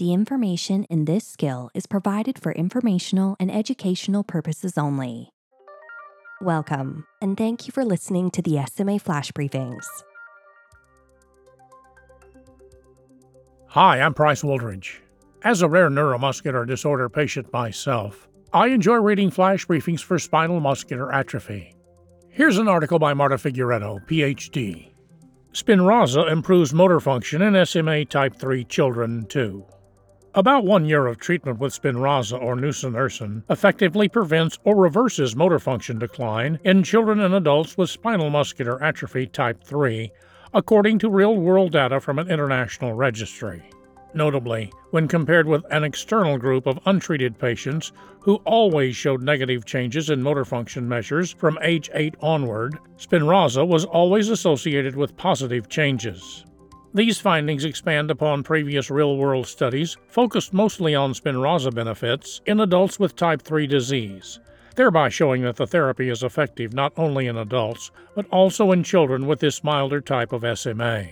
The information in this skill is provided for informational and educational purposes only. Welcome, and thank you for listening to the SMA Flash Briefings. Hi, I'm Price Woolridge. As a rare neuromuscular disorder patient myself, I enjoy reading flash briefings for spinal muscular atrophy. Here's an article by Marta Figueiredo, PhD. Spinraza improves motor function in SMA type 3 children, too. About one year of treatment with Spinraza or nusinersen effectively prevents or reverses motor function decline in children and adults with spinal muscular atrophy type 3 according to real world data from an international registry. Notably, when compared with an external group of untreated patients who always showed negative changes in motor function measures from age 8 onward, Spinraza was always associated with positive changes. These findings expand upon previous real world studies focused mostly on Spinraza benefits in adults with type 3 disease, thereby showing that the therapy is effective not only in adults, but also in children with this milder type of SMA.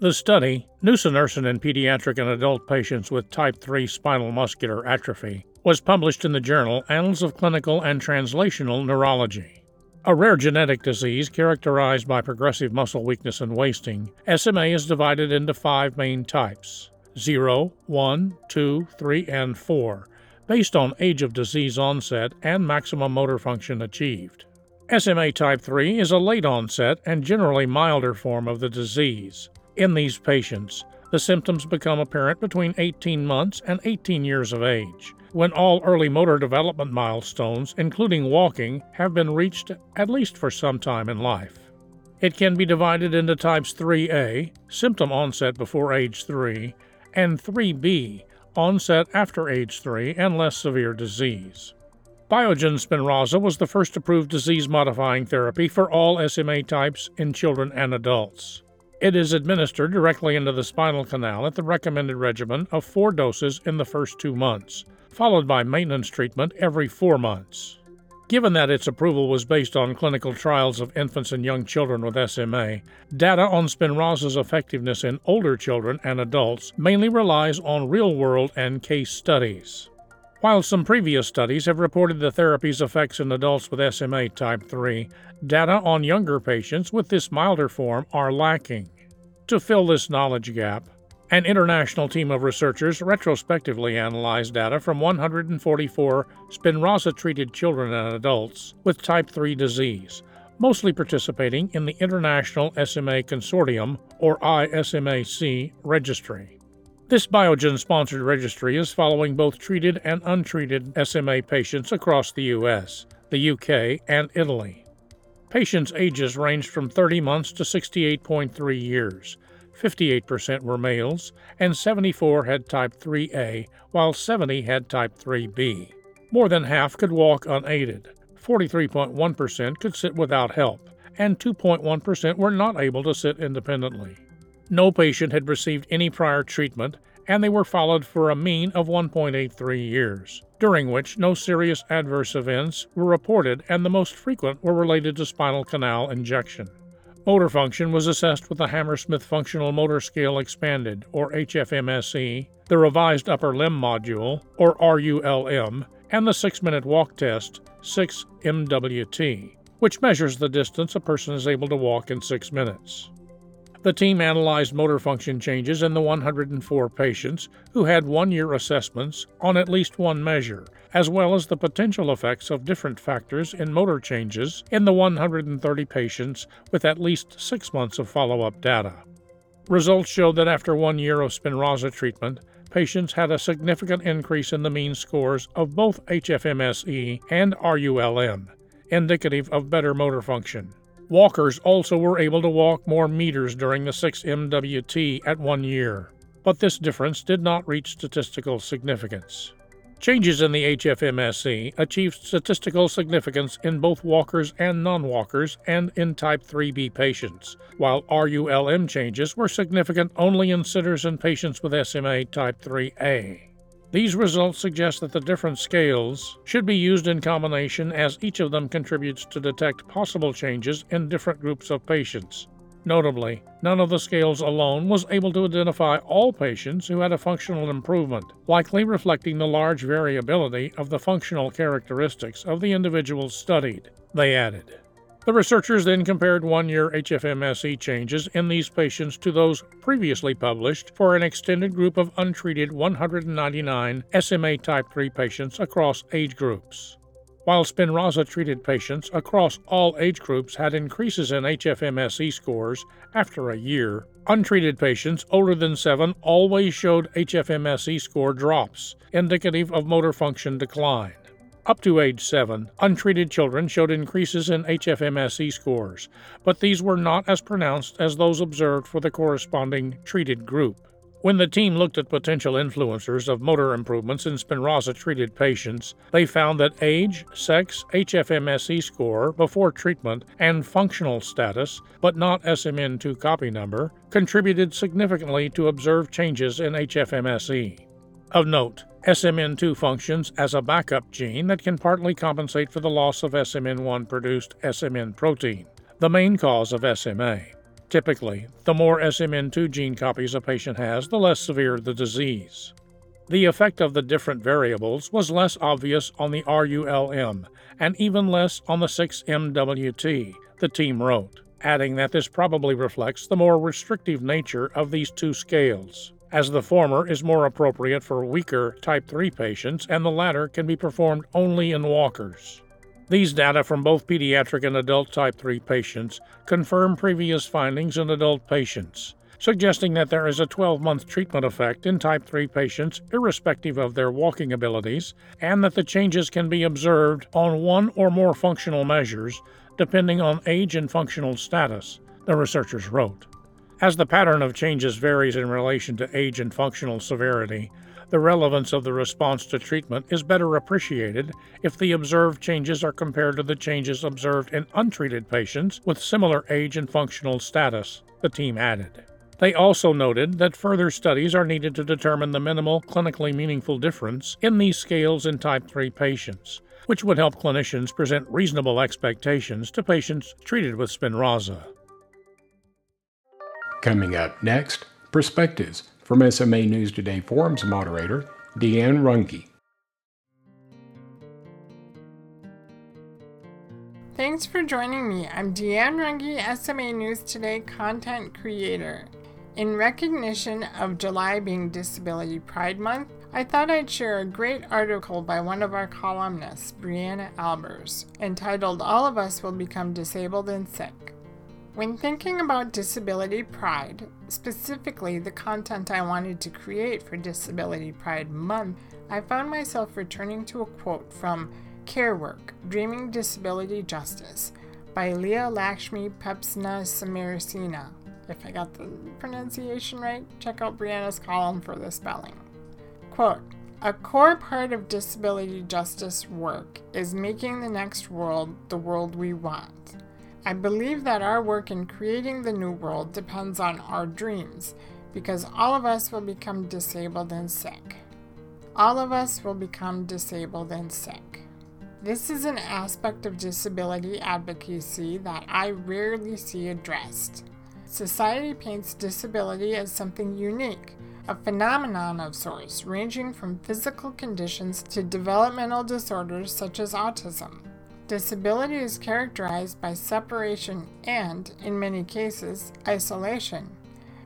The study, nusinersen in pediatric and adult patients with type 3 spinal muscular atrophy, was published in the journal Annals of Clinical and Translational Neurology. A rare genetic disease characterized by progressive muscle weakness and wasting, SMA is divided into five main types 0, 1, 2, 3, and 4, based on age of disease onset and maximum motor function achieved. SMA type 3 is a late onset and generally milder form of the disease. In these patients, the symptoms become apparent between 18 months and 18 years of age, when all early motor development milestones, including walking, have been reached at least for some time in life. It can be divided into types 3A, symptom onset before age 3, and 3B, onset after age 3 and less severe disease. Biogen Spinraza was the first approved disease modifying therapy for all SMA types in children and adults. It is administered directly into the spinal canal at the recommended regimen of four doses in the first two months, followed by maintenance treatment every four months. Given that its approval was based on clinical trials of infants and young children with SMA, data on Spinraza's effectiveness in older children and adults mainly relies on real world and case studies. While some previous studies have reported the therapy's effects in adults with SMA type 3, data on younger patients with this milder form are lacking. To fill this knowledge gap, an international team of researchers retrospectively analyzed data from 144 Spinraza treated children and adults with type 3 disease, mostly participating in the International SMA Consortium, or ISMAC, registry. This Biogen sponsored registry is following both treated and untreated SMA patients across the US, the UK, and Italy. Patients' ages ranged from 30 months to 68.3 years 58% were males, and 74 had type 3A, while 70 had type 3B. More than half could walk unaided, 43.1% could sit without help, and 2.1% were not able to sit independently. No patient had received any prior treatment, and they were followed for a mean of 1.83 years, during which no serious adverse events were reported, and the most frequent were related to spinal canal injection. Motor function was assessed with the Hammersmith Functional Motor Scale Expanded, or HFMSE, the Revised Upper Limb Module, or RULM, and the six minute walk test, 6MWT, which measures the distance a person is able to walk in six minutes. The team analyzed motor function changes in the 104 patients who had one year assessments on at least one measure, as well as the potential effects of different factors in motor changes in the 130 patients with at least six months of follow up data. Results showed that after one year of Spinraza treatment, patients had a significant increase in the mean scores of both HFMSE and RULM, indicative of better motor function. Walkers also were able to walk more meters during the 6 MWT at one year, but this difference did not reach statistical significance. Changes in the HFMSE achieved statistical significance in both walkers and non walkers and in type 3B patients, while RULM changes were significant only in sitters and patients with SMA type 3A. These results suggest that the different scales should be used in combination as each of them contributes to detect possible changes in different groups of patients. Notably, none of the scales alone was able to identify all patients who had a functional improvement, likely reflecting the large variability of the functional characteristics of the individuals studied, they added. The researchers then compared one year HFMSE changes in these patients to those previously published for an extended group of untreated 199 SMA type 3 patients across age groups. While Spinraza treated patients across all age groups had increases in HFMSE scores after a year, untreated patients older than 7 always showed HFMSE score drops, indicative of motor function decline. Up to age 7, untreated children showed increases in HFMSE scores, but these were not as pronounced as those observed for the corresponding treated group. When the team looked at potential influencers of motor improvements in Spinraza treated patients, they found that age, sex, HFMSE score before treatment, and functional status, but not SMN2 copy number, contributed significantly to observed changes in HFMSE. Of note, SMN2 functions as a backup gene that can partly compensate for the loss of SMN1 produced SMN protein, the main cause of SMA. Typically, the more SMN2 gene copies a patient has, the less severe the disease. The effect of the different variables was less obvious on the RULM and even less on the 6MWT, the team wrote, adding that this probably reflects the more restrictive nature of these two scales, as the former is more appropriate for weaker type 3 patients and the latter can be performed only in walkers. These data from both pediatric and adult type 3 patients confirm previous findings in adult patients, suggesting that there is a 12 month treatment effect in type 3 patients irrespective of their walking abilities, and that the changes can be observed on one or more functional measures depending on age and functional status, the researchers wrote. As the pattern of changes varies in relation to age and functional severity, the relevance of the response to treatment is better appreciated if the observed changes are compared to the changes observed in untreated patients with similar age and functional status, the team added. They also noted that further studies are needed to determine the minimal clinically meaningful difference in these scales in type 3 patients, which would help clinicians present reasonable expectations to patients treated with Spinraza. Coming up next, perspectives from SMA News Today Forums moderator, Deanne Runge. Thanks for joining me. I'm Deanne Runge, SMA News Today content creator. In recognition of July being Disability Pride Month, I thought I'd share a great article by one of our columnists, Brianna Albers, entitled All of Us Will Become Disabled and Sick. When thinking about disability pride, specifically the content I wanted to create for Disability Pride Month, I found myself returning to a quote from Care Work Dreaming Disability Justice by Leah Lakshmi Piepzna-Samarasinha. If I got the pronunciation right, check out Brianna's column for the spelling. Quote A core part of disability justice work is making the next world the world we want. I believe that our work in creating the new world depends on our dreams, because all of us will become disabled and sick. All of us will become disabled and sick. This is an aspect of disability advocacy that I rarely see addressed. Society paints disability as something unique, a phenomenon of sorts, ranging from physical conditions to developmental disorders such as autism. Disability is characterized by separation and, in many cases, isolation.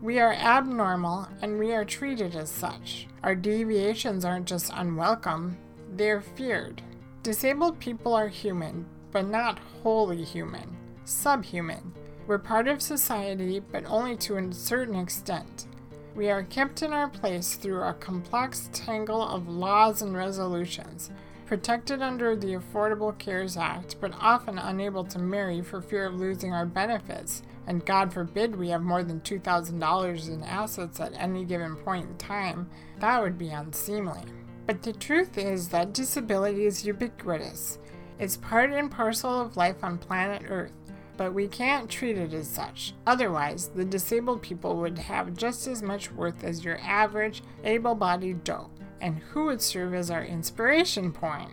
We are abnormal and we are treated as such. Our deviations aren't just unwelcome, they're feared. Disabled people are human, but not wholly human, subhuman. We're part of society, but only to a certain extent. We are kept in our place through a complex tangle of laws and resolutions protected under the Affordable Cares Act, but often unable to marry for fear of losing our benefits. And God forbid we have more than $2,000 in assets at any given point in time. That would be unseemly. But the truth is that disability is ubiquitous. It's part and parcel of life on planet Earth, but we can't treat it as such. Otherwise, the disabled people would have just as much worth as your average able bodied Joe and who would serve as our inspiration point.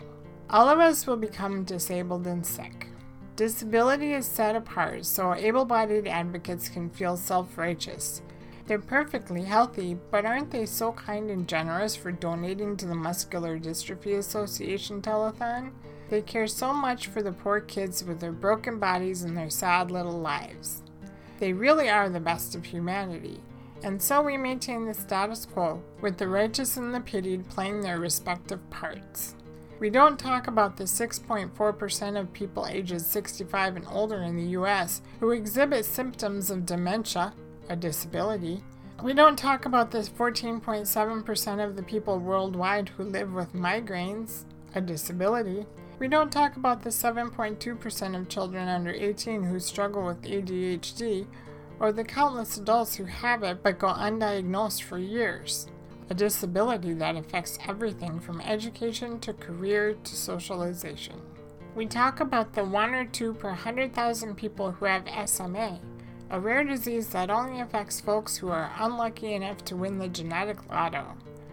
All of us will become disabled and sick. Disability is set apart so able bodied advocates can feel self righteous. They're perfectly healthy, but aren't they so kind and generous for donating to the Muscular Dystrophy Association telethon? They care so much for the poor kids with their broken bodies and their sad little lives. They really are the best of humanity. And so we maintain the status quo, with the righteous and the pitied playing their respective parts. We don't talk about the 6.4% of people ages 65 and older in the US who exhibit symptoms of dementia, a disability. We don't talk about the 14.7% of the people worldwide who live with migraines, a disability. We don't talk about the 7.2% of children under 18 who struggle with ADHD, or the countless adults who have it but go undiagnosed for years a disability that affects everything from education to career to socialization. We talk about the 1 or 2 per 100,000 people who have SMA, a rare disease that only affects folks who are unlucky enough to win the genetic lotto.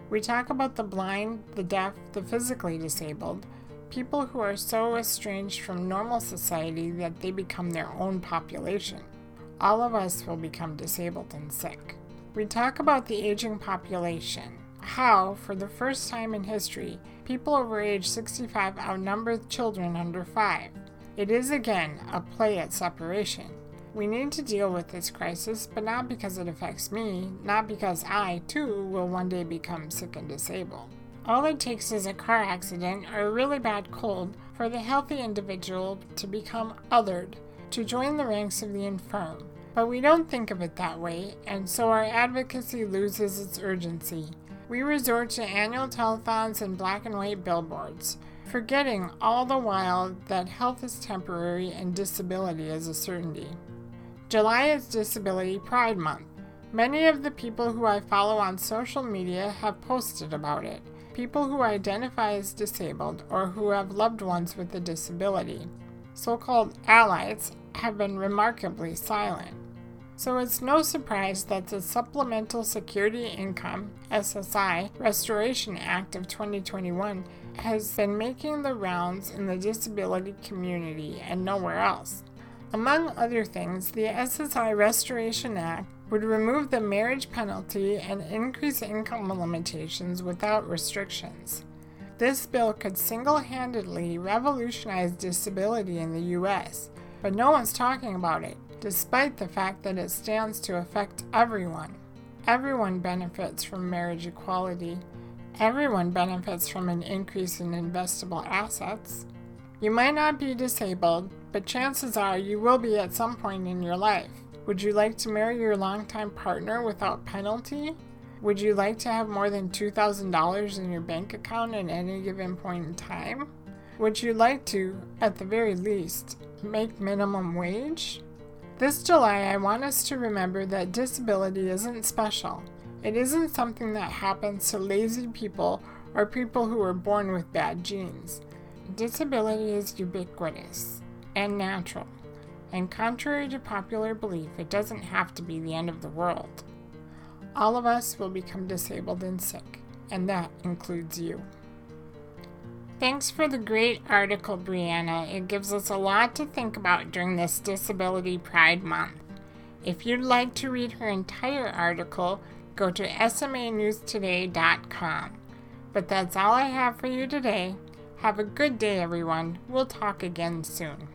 We talk about the blind, the deaf, the physically disabled, people who are so estranged from normal society that they become their own population. All of us will become disabled and sick. We talk about the aging population, how, for the first time in history, people over age 65 outnumber children under 5. It is again a play at separation. We need to deal with this crisis, but not because it affects me, not because I, too, will one day become sick and disabled. All it takes is a car accident or a really bad cold for the healthy individual to become othered, to join the ranks of the infirm, but we don't think of it that way, and so our advocacy loses its urgency. We resort to annual telethons and black and white billboards, forgetting all the while that health is temporary and disability is a certainty. July is Disability Pride Month. Many of the people who I follow on social media have posted about it. People who identify as disabled or who have loved ones with a disability. So called allies have been remarkably silent. So it's no surprise that the Supplemental Security Income SSI Restoration Act of 2021 has been making the rounds in the disability community and nowhere else. Among other things, the SSI Restoration Act would remove the marriage penalty and increase income limitations without restrictions. This bill could single handedly revolutionize disability in the U.S., but no one's talking about it despite the fact that it stands to affect everyone. Everyone benefits from marriage equality. Everyone benefits from an increase in investable assets. You might not be disabled, but chances are you will be at some point in your life. Would you like to marry your longtime partner without penalty? Would you like to have more than $2,000 in your bank account at any given point in time? Would you like to, at the very least, make minimum wage? This July, I want us to remember that disability isn't special. It isn't something that happens to lazy people or people who are born with bad genes. Disability is ubiquitous and natural, and contrary to popular belief, it doesn't have to be the end of the world. All of us will become disabled and sick, and that includes you. Thanks for the great article, Brianna. It gives us a lot to think about during this Disability Pride Month. If you'd like to read her entire article, go to smanewstoday.com. But that's all I have for you today. Have a good day, everyone. We'll talk again soon.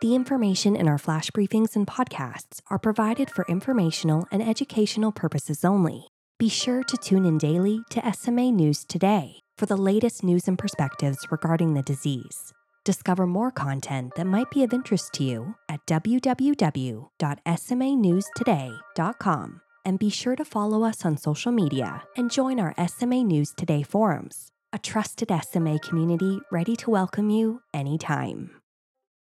The information in our flash briefings and podcasts are provided for informational and educational purposes only. Be sure to tune in daily to SMA News Today for the latest news and perspectives regarding the disease. Discover more content that might be of interest to you at www.smanewstoday.com and be sure to follow us on social media and join our SMA News Today forums, a trusted SMA community ready to welcome you anytime.